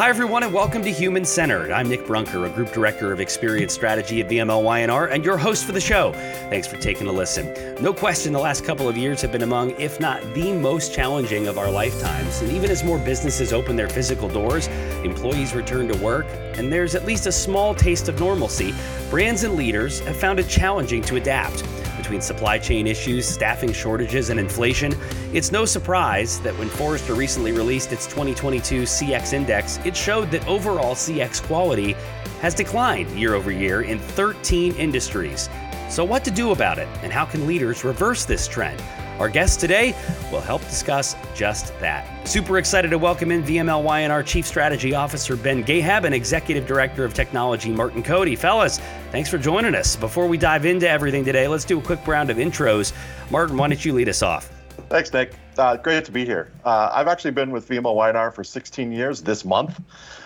Hi, everyone, and welcome to Human Centered. I'm Nick Brunker, a Group Director of Experience Strategy at VMLY&R, and your host for the show. Thanks for taking a listen. No question, the last couple of years have been among, if not the most challenging of our lifetimes. And even as more businesses open their physical doors, employees return to work, and there's at least a small taste of normalcy, brands and leaders have found it challenging to adapt between supply chain issues, staffing shortages, and inflation, it's no surprise that when Forrester recently released its 2022 CX Index, it showed that overall CX quality has declined year over year in 13 industries. So, what to do about it, and how can leaders reverse this trend? Our guest today will help discuss just that. Super excited to welcome in VMLY&R Chief Strategy Officer Ben Gahab and Executive Director of Technology Martin Cody. Fellas, thanks for joining us. Before we dive into everything today, let's do a quick round of intros. Martin, why don't you lead us off? Thanks, Nick. Uh, great to be here. Uh, I've actually been with VMLY&R for 16 years this month.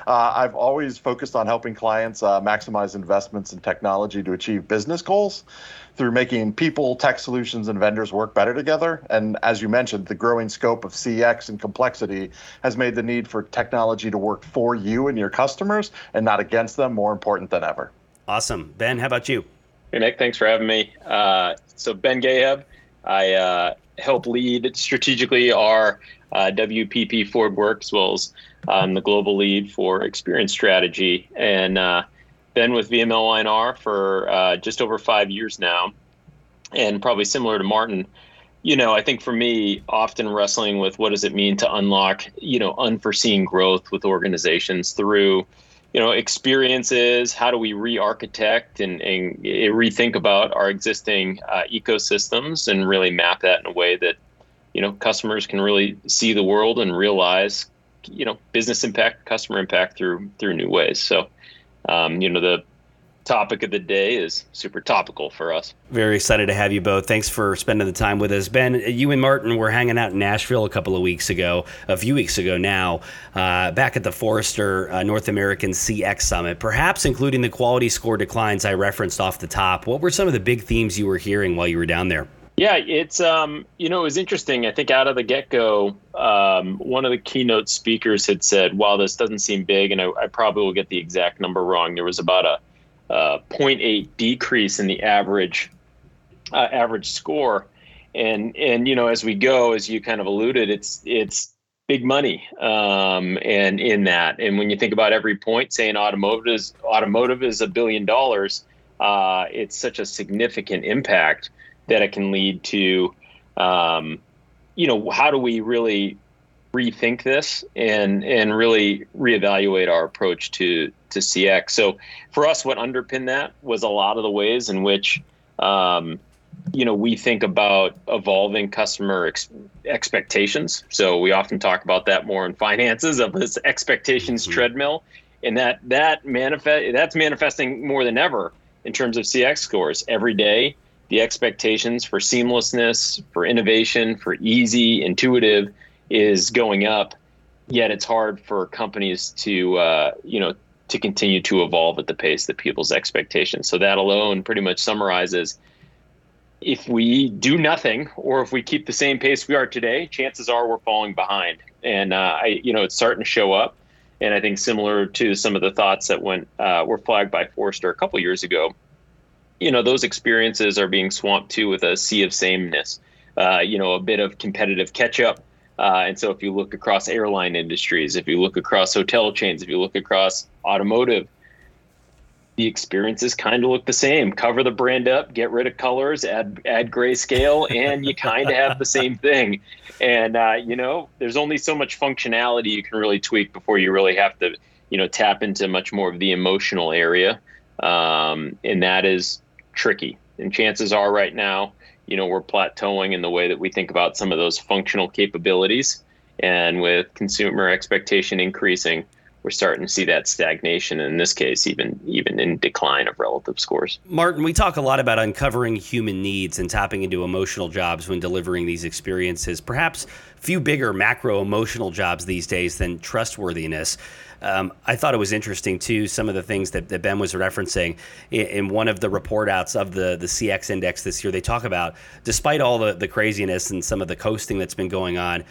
Uh, I've always focused on helping clients uh, maximize investments in technology to achieve business goals through making people, tech solutions, and vendors work better together. And as you mentioned, the growing scope of CX and complexity has made the need for technology to work for you and your customers and not against them more important than ever. Awesome. Ben, how about you? Hey, Nick, thanks for having me. Uh, so, Ben Gahab, I uh, help lead strategically our uh, WPP Ford work as well as um, the global lead for experience strategy. And uh, been with VMLY&R for uh, just over five years now, and probably similar to Martin. You know, I think for me, often wrestling with what does it mean to unlock, you know, unforeseen growth with organizations through, you know, experiences. How do we re-architect and, and rethink about our existing uh, ecosystems and really map that in a way that, you know, customers can really see the world and realize, you know, business impact, customer impact through through new ways. So um, you know, the topic of the day is super topical for us. Very excited to have you both. Thanks for spending the time with us. Ben, you and Martin were hanging out in Nashville a couple of weeks ago, a few weeks ago now, uh, back at the Forrester uh, North American CX Summit, perhaps including the quality score declines I referenced off the top. What were some of the big themes you were hearing while you were down there? Yeah, it's um, you know, it was interesting. I think out of the get go, um, one of the keynote speakers had said, "While this doesn't seem big, and I, I probably will get the exact number wrong, there was about a, a 0.8 decrease in the average uh, average score." And and you know, as we go, as you kind of alluded, it's it's big money um, and in that. And when you think about every point, saying automotive is automotive is a billion dollars, uh, it's such a significant impact that it can lead to um, you know how do we really rethink this and and really reevaluate our approach to to CX. So for us, what underpinned that was a lot of the ways in which um, you know we think about evolving customer ex- expectations. So we often talk about that more in finances of this expectations mm-hmm. treadmill, and that that manifest that's manifesting more than ever in terms of CX scores every day the expectations for seamlessness, for innovation, for easy, intuitive is going up. Yet it's hard for companies to, uh, you know, to continue to evolve at the pace that people's expectations. So that alone pretty much summarizes if we do nothing or if we keep the same pace we are today, chances are we're falling behind. And uh, I, you know, it's starting to show up. And I think similar to some of the thoughts that went uh, were flagged by Forrester a couple years ago, you know those experiences are being swamped too with a sea of sameness uh, you know a bit of competitive catch up uh, and so if you look across airline industries if you look across hotel chains if you look across automotive the experiences kind of look the same. Cover the brand up get rid of colors add add grayscale and you kind of have the same thing. And uh, you know there's only so much functionality you can really tweak before you really have to you know tap into much more of the emotional area. Um, and that is tricky. And chances are right now, you know, we're plateauing in the way that we think about some of those functional capabilities. And with consumer expectation increasing, we're starting to see that stagnation in this case even even in decline of relative scores martin we talk a lot about uncovering human needs and tapping into emotional jobs when delivering these experiences perhaps few bigger macro emotional jobs these days than trustworthiness um, I thought it was interesting too. Some of the things that, that Ben was referencing in, in, one of the report outs of the the CX index this year. They talk about despite all the the craziness and some of the coasting that's been going on,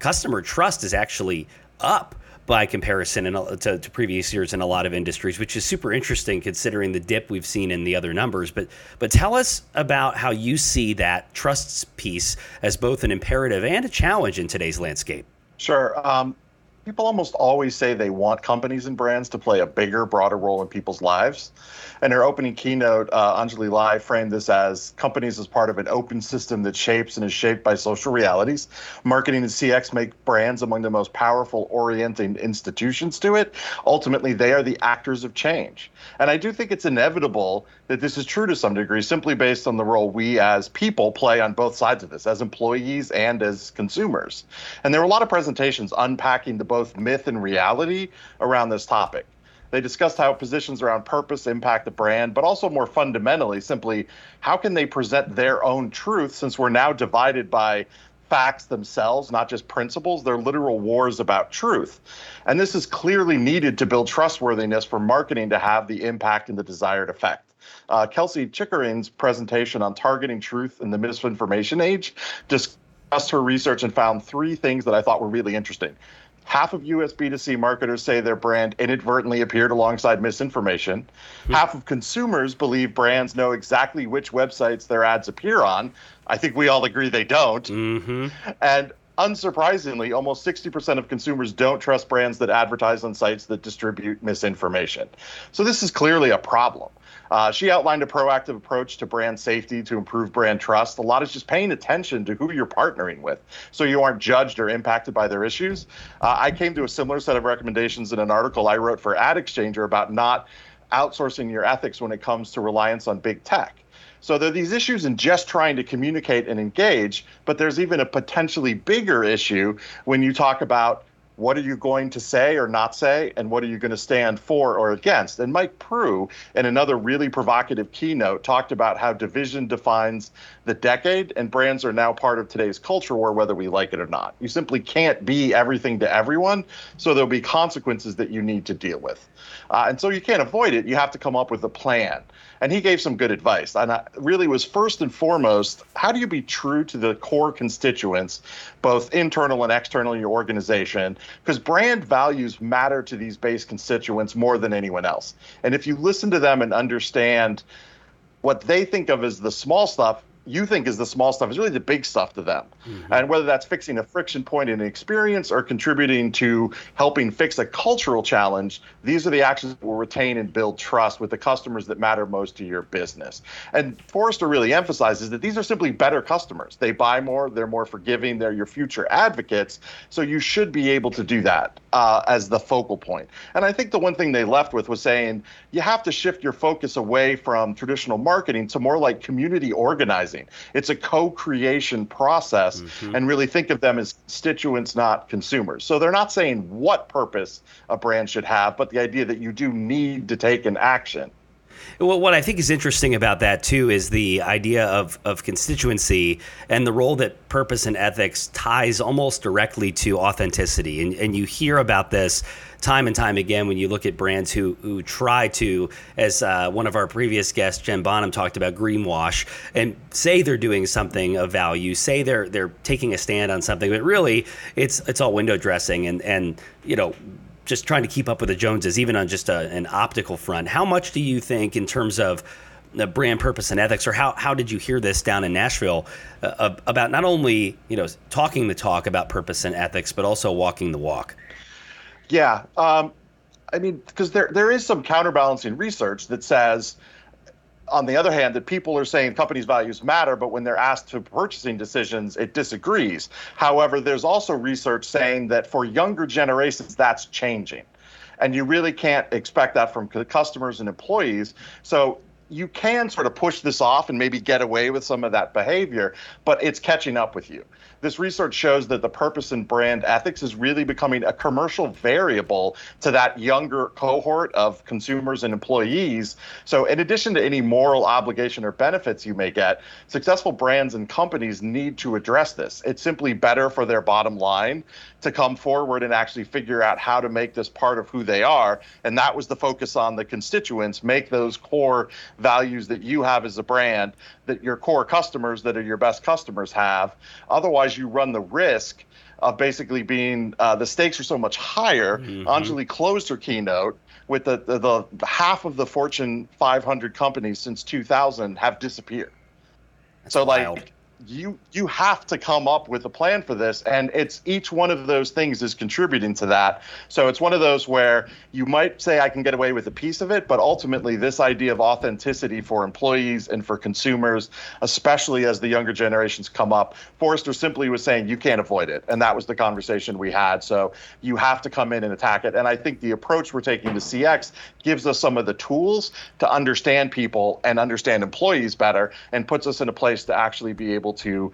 customer trust is actually up by comparison in, to, to, previous years in a lot of industries, which is super interesting considering the dip we've seen in the other numbers. But but tell us about how you see that trust piece as both an imperative and a challenge in today's landscape. Sure. Um, people almost always say they want companies and brands to play a bigger, broader role in people's lives. And her opening keynote, uh, Anjali Lai framed this as companies as part of an open system that shapes and is shaped by social realities. Marketing and CX make brands among the most powerful orienting institutions to it. Ultimately, they are the actors of change. And I do think it's inevitable that this is true to some degree, simply based on the role we as people play on both sides of this, as employees and as consumers. And there were a lot of presentations unpacking the both myth and reality around this topic. They discussed how positions around purpose impact the brand, but also more fundamentally, simply how can they present their own truth since we're now divided by facts themselves, not just principles. They're literal wars about truth. And this is clearly needed to build trustworthiness for marketing to have the impact and the desired effect. Uh, Kelsey Chickering's presentation on targeting truth in the misinformation age discussed her research and found three things that I thought were really interesting. Half of US B2C marketers say their brand inadvertently appeared alongside misinformation. Mm-hmm. Half of consumers believe brands know exactly which websites their ads appear on. I think we all agree they don't. Mm-hmm. And unsurprisingly, almost 60% of consumers don't trust brands that advertise on sites that distribute misinformation. So this is clearly a problem. Uh, she outlined a proactive approach to brand safety to improve brand trust. A lot is just paying attention to who you're partnering with so you aren't judged or impacted by their issues. Uh, I came to a similar set of recommendations in an article I wrote for AdExchanger about not outsourcing your ethics when it comes to reliance on big tech. So there are these issues in just trying to communicate and engage, but there's even a potentially bigger issue when you talk about what are you going to say or not say, and what are you going to stand for or against? And Mike Proulx, in another really provocative keynote, talked about how division defines the decade, and brands are now part of today's culture war, whether we like it or not. You simply can't be everything to everyone, so there'll be consequences that you need to deal with. Uh, and so you can't avoid it. You have to come up with a plan. And he gave some good advice. And I really was first and foremost how do you be true to the core constituents, both internal and external in your organization? Because brand values matter to these base constituents more than anyone else. And if you listen to them and understand what they think of as the small stuff, you think is the small stuff is really the big stuff to them. Mm-hmm. And whether that's fixing a friction point in an experience or contributing to helping fix a cultural challenge, these are the actions that will retain and build trust with the customers that matter most to your business. And Forrester really emphasizes that these are simply better customers. They buy more, they're more forgiving, they're your future advocates. So you should be able to do that uh, as the focal point. And I think the one thing they left with was saying you have to shift your focus away from traditional marketing to more like community organizing it's a co-creation process, mm-hmm. and really think of them as constituents, not consumers. So they're not saying what purpose a brand should have, but the idea that you do need to take an action. Well, what I think is interesting about that too is the idea of, of constituency and the role that purpose and ethics ties almost directly to authenticity. And, and you hear about this time and time again when you look at brands who, who try to, as uh, one of our previous guests, Jen Bonham, talked about greenwash and say they're doing something of value, say they're they're taking a stand on something, but really it's it's all window dressing and and you know just trying to keep up with the Joneses, even on just a, an optical front. How much do you think, in terms of the brand purpose and ethics, or how, how did you hear this down in Nashville uh, about not only you know talking the talk about purpose and ethics, but also walking the walk? Yeah, um, I mean, because there there is some counterbalancing research that says on the other hand, that people are saying companies' values matter, but when they're asked to purchasing decisions, it disagrees. However, there's also research saying that for younger generations, that's changing. And you really can't expect that from customers and employees. So you can sort of push this off and maybe get away with some of that behavior, but it's catching up with you this research shows that the purpose and brand ethics is really becoming a commercial variable to that younger cohort of consumers and employees. So, in addition to any moral obligation or benefits you may get, successful brands and companies need to address this. It's simply better for their bottom line to come forward and actually figure out how to make this part of who they are. And that was the focus on the constituents make those core values that you have as a brand that your core customers that are your best customers have. Otherwise, you run the risk of basically being uh, the stakes are so much higher. Mm-hmm. Anjali closed her keynote with the, the, the half of the Fortune 500 companies since 2000 have disappeared. That's so wild. You you have to come up with a plan for this and it's each one of those things is contributing to that. So it's one of those where you might say i can get away with a piece of it but ultimately this idea of authenticity for employees and for consumers especially as the younger generations come up forrester simply was saying you can't avoid it and that was the conversation we had. So you have to come in and attack it. And i think the approach we're taking to cx gives us some of the tools to understand people and understand employees better and puts us in a place to actually be able to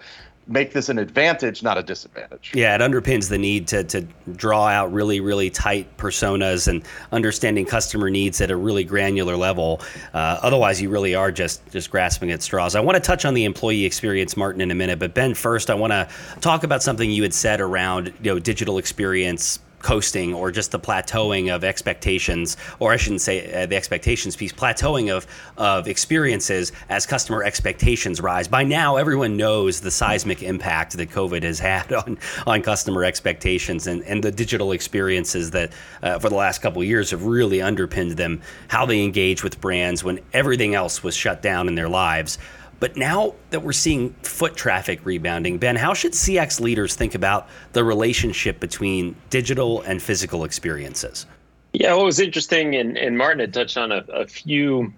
make this an advantage, not a disadvantage. Yeah, it underpins the need to, to draw out really, really tight personas and understanding customer needs at a really granular level. Uh, otherwise, you really are just just grasping at straws. I want to touch on the employee experience, Martin, in a minute. But Ben, first, I want to talk about something you had said around you know digital experience coasting or just the plateauing of expectations, or I shouldn't say uh, the expectations piece, plateauing of of experiences as customer expectations rise. By now, everyone knows the seismic impact that COVID has had on on customer expectations and, and the digital experiences that uh, for the last couple years have really underpinned them, how they engage with brands when everything else was shut down in their lives. But now that we're seeing foot traffic rebounding, Ben, how should CX leaders think about the relationship between digital and physical experiences? Yeah, what was interesting, and, and Martin had touched on a, a few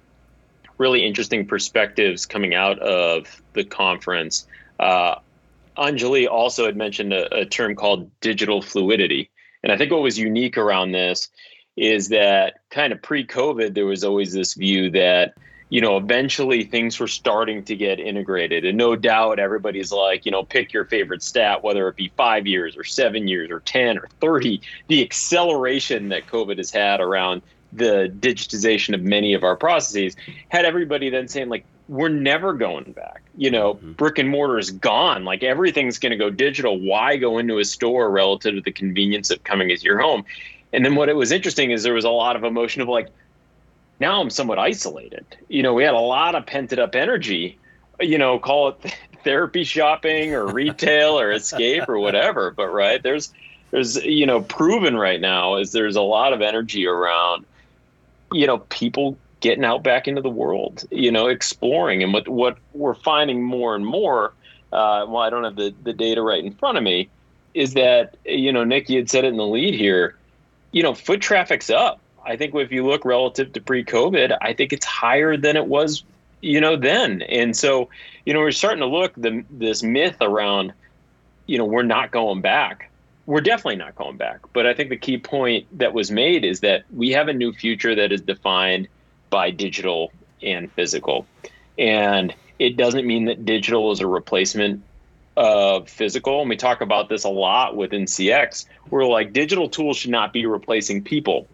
really interesting perspectives coming out of the conference. Uh, Anjali also had mentioned a, a term called digital fluidity. And I think what was unique around this is that kind of pre COVID, there was always this view that you know, eventually things were starting to get integrated. And no doubt everybody's like, you know, pick your favorite stat, whether it be five years or seven years or 10 or 30. The acceleration that COVID has had around the digitization of many of our processes had everybody then saying, like, we're never going back. You know, mm-hmm. brick and mortar is gone. Like everything's going to go digital. Why go into a store relative to the convenience of coming into your home? And then what it was interesting is there was a lot of emotion of like, now I'm somewhat isolated. You know, we had a lot of pent up energy, you know, call it therapy shopping or retail or escape or whatever. But right, there's there's you know, proven right now is there's a lot of energy around, you know, people getting out back into the world, you know, exploring. And what what we're finding more and more, uh, well, I don't have the, the data right in front of me, is that, you know, Nick, you had said it in the lead here, you know, foot traffic's up I think if you look relative to pre-COVID, I think it's higher than it was, you know, then. And so, you know, we're starting to look the this myth around, you know, we're not going back. We're definitely not going back. But I think the key point that was made is that we have a new future that is defined by digital and physical. And it doesn't mean that digital is a replacement of physical. And we talk about this a lot within CX. We're like digital tools should not be replacing people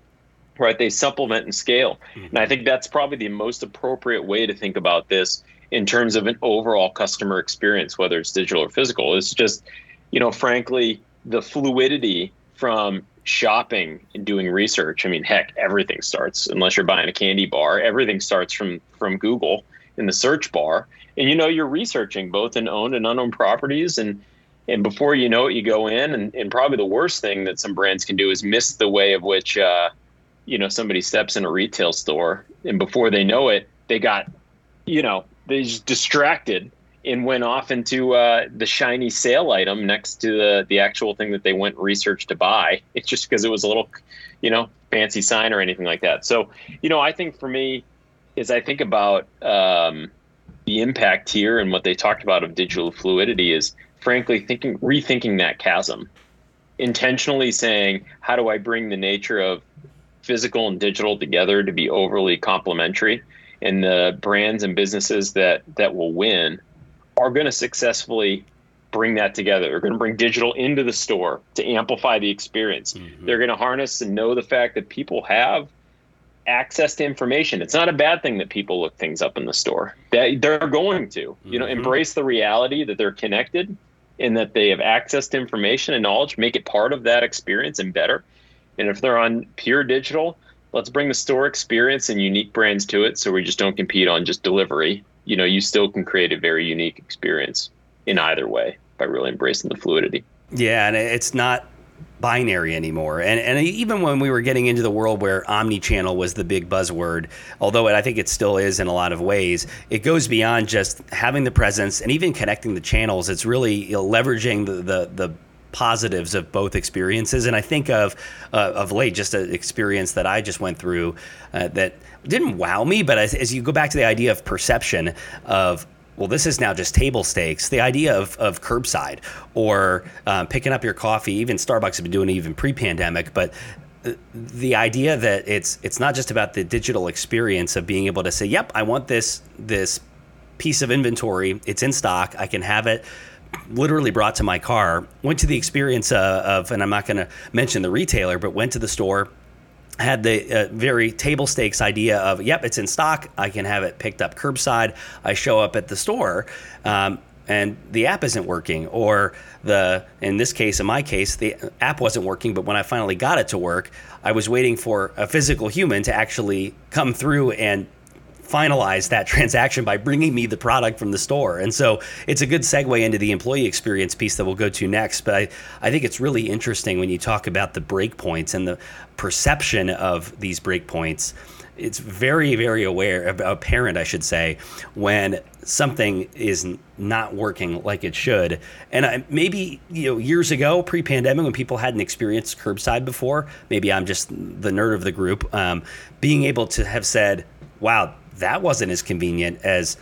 right? They supplement and scale. Mm-hmm. And I think that's probably the most appropriate way to think about this in terms of an overall customer experience, whether it's digital or physical. It's just, you know, frankly, the fluidity from shopping and doing research. I mean, heck, everything starts unless you're buying a candy bar. Everything starts from from Google in the search bar, and you know you're researching both in owned and unowned properties, and and before you know it, you go in, and, and probably the worst thing that some brands can do is miss the way of which uh, you know somebody steps in a retail store and before they know it they got you know they just distracted and went off into uh, the shiny sale item next to the the actual thing that they went research to buy. It's just because it was a little you know fancy sign or anything like that. So you know i think for me is i think about um, the impact here and what they talked about of digital fluidity is frankly thinking rethinking that chasm. Intentionally saying how do i bring the nature of physical and digital together to be overly complementary. And the brands and businesses that that will win are going to successfully bring that together. They're going to bring digital into the store to amplify the experience. Mm-hmm. They're going to harness and know the fact that people have access to information. It's not a bad thing that people look things up in the store. That they're going to, you know, mm-hmm. embrace the reality that they're connected and that they have access to information and knowledge, make it part of that experience and better. And if they're on pure digital, let's bring the store experience and unique brands to it so we just don't compete on just delivery. You know, you still can create a very unique experience in either way by really embracing the fluidity. Yeah, and it's not binary anymore. And and even when we were getting into the world where omni-channel was the big buzzword, although I think it still is in a lot of ways, it goes beyond just having the presence and even connecting the channels. It's really you know, leveraging the, the the positives of both experiences. And I think of uh, of late just an experience that I just went through uh, that didn't wow me, but as, as you go back to the idea of perception of well, this is now just table stakes. The idea of, of curbside or um, picking up your coffee, even Starbucks has been doing it even pre-pandemic, but the idea that it's it's not just about the digital experience of being able to say, "Yep, I want this this piece of inventory. It's in stock. I can have it." Literally brought to my car went to the experience uh, of and i'm not going to mention the retailer but went to the store had the uh, very table stakes idea of, yep, it's in stock. I can have it picked up curbside. I show up at the store. Um, and the app isn't working or the in this case in my case the app wasn't working but when i finally got it to work i was waiting for a physical human to actually come through and finalize that transaction by bringing me the product from the store. And so it's a good segue into the employee experience piece that we'll go to next. But I, I think it's really interesting when you talk about the breakpoints and the perception of these breakpoints. It's very, very aware, apparent, I should say, when something is not working like it should. And I, maybe you know years ago, pre-pandemic, when people hadn't experienced curbside before, maybe I'm just the nerd of the group. Um, being able to have said, "Wow, that wasn't as convenient as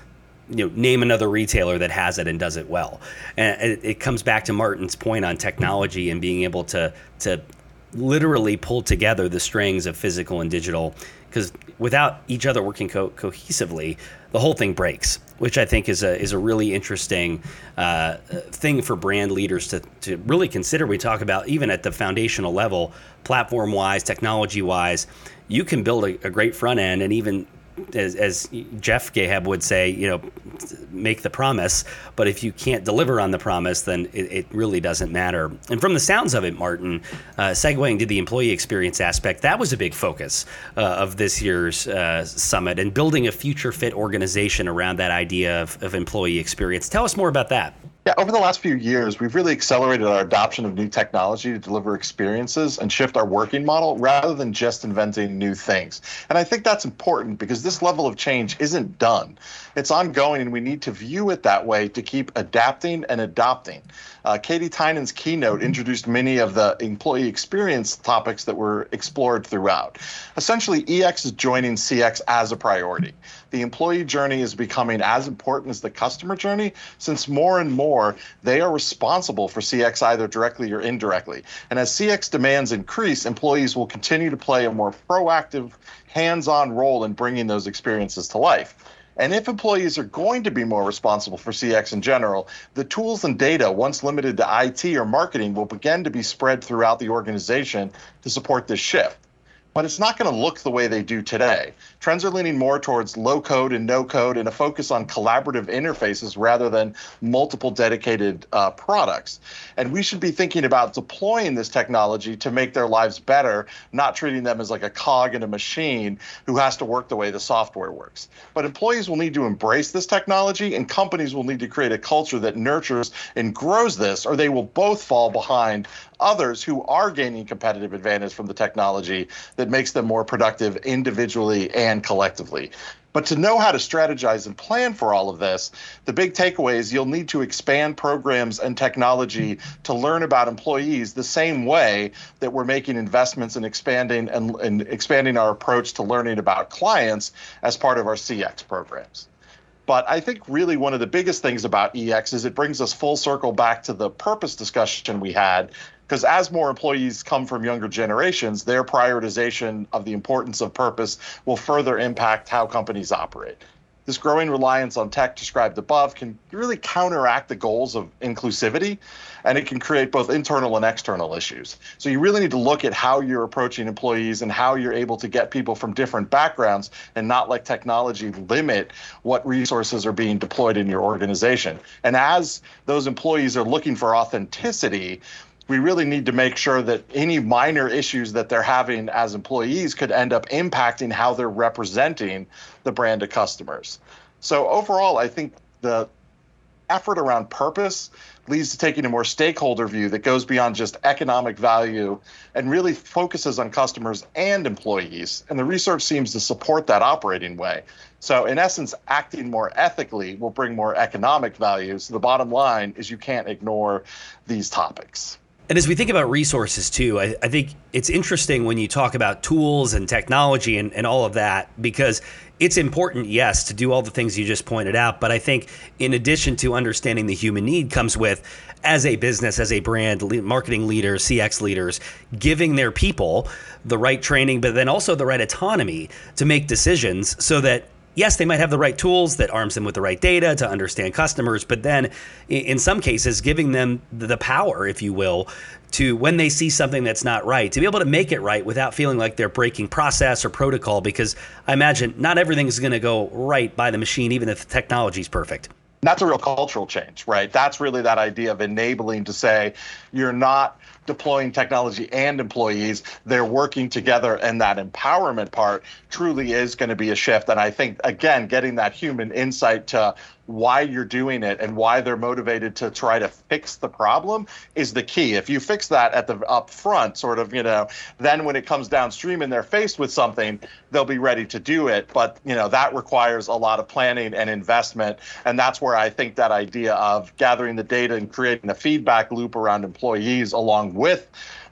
you know name another retailer that has it and does it well. And it, comes back to martin's point on technology and being able to to literally pull together the strings of physical and digital because without each other working co- cohesively the whole thing breaks which i think is a is a really interesting uh, thing for brand leaders to, to really consider. We talk about even at the foundational level platform wise technology wise you can build a, a great front end and even as, as, Jeff Geheb would say, you know, make the promise, but if you can't deliver on the promise, then it, it really doesn't matter. And from the sounds of it, Martin, uh, segueing to the employee experience aspect, that was a big focus uh, of this year's uh, summit and building a future fit organization around that idea of, of employee experience. Tell us more about that. Yeah, over the last few years, we've really accelerated our adoption of new technology to deliver experiences and shift our working model rather than just inventing new things. And I think that's important because this level of change isn't done. It's ongoing, and we need to view it that way to keep adapting and adopting. Uh, Katy Tynan's keynote introduced many of the employee experience topics that were explored throughout. Essentially, EX is joining CX as a priority. The employee journey is becoming as important as the customer journey since more and more they are responsible for CX either directly or indirectly. And as CX demands increase, employees will continue to play a more proactive, hands on role in bringing those experiences to life. And if employees are going to be more responsible for CX in general, the tools and data, once limited to IT or marketing, will begin to be spread throughout the organization to support this shift but it's not going to look the way they do today. Trends are leaning more towards low code and no code and a focus on collaborative interfaces rather than multiple dedicated uh, products. And we should be thinking about deploying this technology to make their lives better, not treating them as like a cog in a machine who has to work the way the software works. But employees will need to embrace this technology, and companies will need to create a culture that nurtures and grows this, or they will both fall behind others who are gaining competitive advantage from the technology that makes them more productive individually and collectively. But to know how to strategize and plan for all of this, the big takeaway is you'll need to expand programs and technology to learn about employees the same way that we're making investments in expanding and, and expanding our approach to learning about clients as part of our CX programs. But I think really one of the biggest things about EX is it brings us full circle back to the purpose discussion we had because as more employees come from younger generations, their prioritization of the importance of purpose will further impact how companies operate. This growing reliance on tech described above can really counteract the goals of inclusivity, and it can create both internal and external issues. So, you really need to look at how you're approaching employees and how you're able to get people from different backgrounds and not let technology limit what resources are being deployed in your organization. And as those employees are looking for authenticity, we really need to make sure that any minor issues that they're having as employees could end up impacting how they're representing the brand to customers. So overall, I think the effort around purpose leads to taking a more stakeholder view that goes beyond just economic value and really focuses on customers and employees. And the research seems to support that operating way. So, in essence, acting more ethically will bring more economic value. So, the bottom line is you can't ignore these topics. And as we think about resources too, I, I, think it's interesting when you talk about tools and technology and, and all of that, because it's important, yes, to do all the things you just pointed out. But I think in addition to understanding the human need comes with, as a business, as a brand, marketing leaders, CX leaders, giving their people the right training, but then also the right autonomy to make decisions so that yes, they might have the right tools that arms them with the right data to understand customers, but then in some cases, giving them the power, if you will, to when they see something that's not right, to be able to make it right without feeling like they're breaking process or protocol, because I imagine not everything is going to go right by the machine, even if the technology is perfect. That's a real cultural change, right? That's really that idea of enabling to say you're not deploying technology and employees, they're working together, and that empowerment part truly is going to be a shift. And I think, again, getting that human insight to why you're doing it and why they're motivated to try to fix the problem is the key. If you fix that at the up front, sort of, you know, then when it comes downstream and they're faced with something, they'll be ready to do it. But, you know, that requires a lot of planning and investment. And that's where I think that idea of gathering the data and creating a feedback loop around employees along with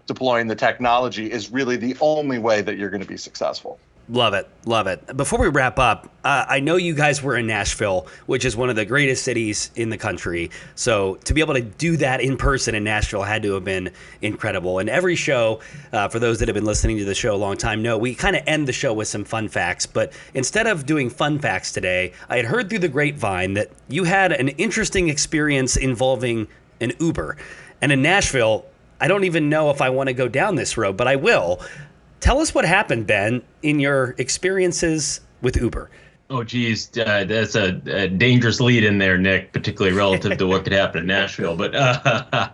deploying the technology is really the only way that you're going to be successful. Love it. Love it. Before we wrap up, uh, I know you guys were in Nashville, which is one of the greatest cities in the country. So to be able to do that in person in Nashville had to have been incredible. And every show, uh, for those that have been listening to the show a long time, know we kind of end the show with some fun facts. But instead of doing fun facts today, I had heard through the grapevine that you had an interesting experience involving an Uber. And in Nashville, I don't even know if I want to go down this road, but I will. Tell us what happened, Ben, in your experiences with Uber. Oh, geez, uh, that's a, a, dangerous lead in there, Nick, particularly relative to what could happen in Nashville. But uh,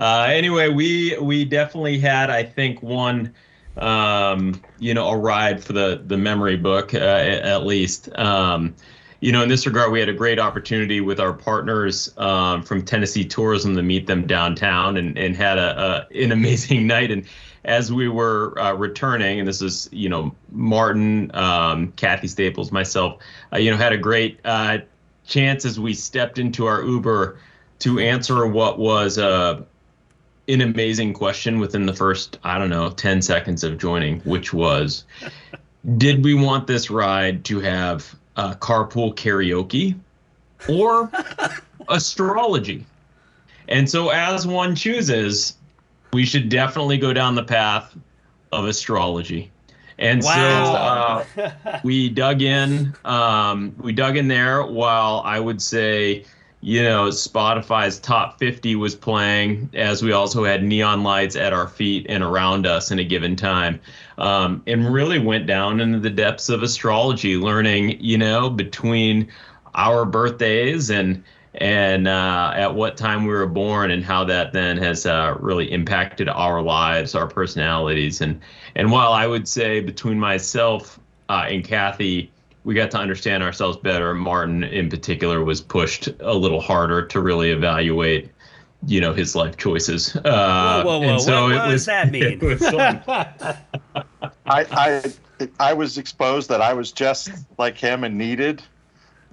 uh, anyway, we we definitely had, I think, one, um, you know, a ride for the the memory book uh, at least. Um, you know, in this regard, we had a great opportunity with our partners um, from Tennessee Tourism to meet them downtown and, and had a, a an amazing night. And as we were uh, returning, and this is, you know, Martin, um, Kathy Staples, myself, uh, you know, had a great uh, chance as we stepped into our Uber to answer what was uh, an amazing question within the first, I don't know, 10 seconds of joining, which was, did we want this ride to have uh, carpool karaoke or astrology? And so, as one chooses, we should definitely go down the path of astrology. And wow. so uh, we dug in. Um, we dug in there while I would say, you know, Spotify's top 50 was playing, as we also had neon lights at our feet and around us in a given time. Um, and really went down into the depths of astrology, learning, you know, between our birthdays and and uh, at what time we were born and how that then has uh, really impacted our lives, our personalities, and and while I would say between myself uh, and Kathy, we got to understand ourselves better. Martin, in particular, was pushed a little harder to really evaluate, you know, his life choices. Uh, whoa, whoa, whoa! And so what, what was, does that mean? I, I I was exposed that I was just like him and needed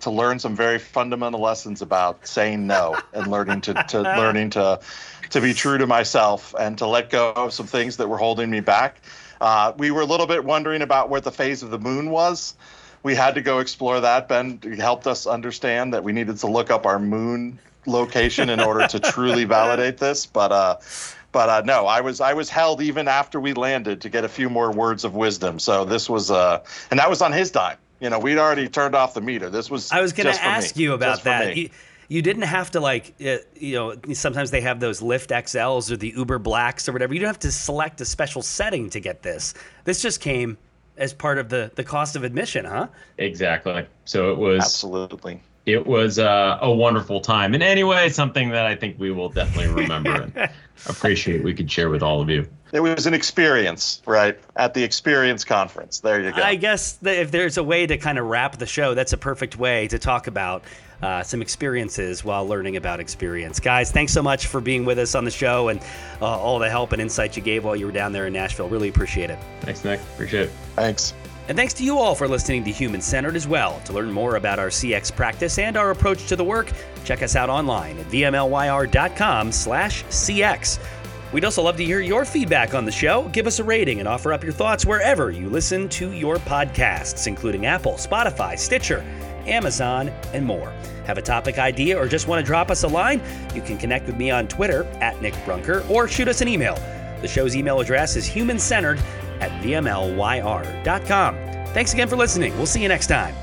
to learn some very fundamental lessons about saying no and learning to, to learning to to be true to myself and to let go of some things that were holding me back. Uh, we were a little bit wondering about where the phase of the moon was. We had to go explore that. Ben helped us understand that we needed to look up our moon location in order to truly validate this. But uh, but uh, no, I was I was held even after we landed to get a few more words of wisdom. So this was uh, and that was on his dime you know, we'd already turned off the meter. This was. I was going to ask me, you about that. You, you, didn't have to like, uh, you know, sometimes they have those Lyft XLs or the Uber Blacks or whatever. You don't have to select a special setting to get this. This just came as part of the the cost of admission, huh? Exactly. So it was absolutely. It was uh, a wonderful time, and anyway, something that I think we will definitely remember and appreciate. We could share with all of you it was an experience, right? At the experience conference. There you go. I guess if there's a way to kind of wrap the show, that's a perfect way to talk about uh, some experiences while learning about experience. Guys, thanks so much for being with us on the show and uh, all the help and insight you gave while you were down there in Nashville. Really appreciate it. Thanks, Nick. Appreciate it. Thanks. And thanks to you all for listening to Human Centered as well. To learn more about our CX practice and our approach to the work, check us out online at vmlyr.com/cx. We'd also love to hear your feedback on the show. Give us a rating and offer up your thoughts wherever you listen to your podcasts, including Apple, Spotify, Stitcher, Amazon, and more. Have a topic idea or just want to drop us a line? You can connect with me on Twitter at Nick Brunker or shoot us an email. The show's email address is humancentered at vmlyr.com. Thanks again for listening. We'll see you next time.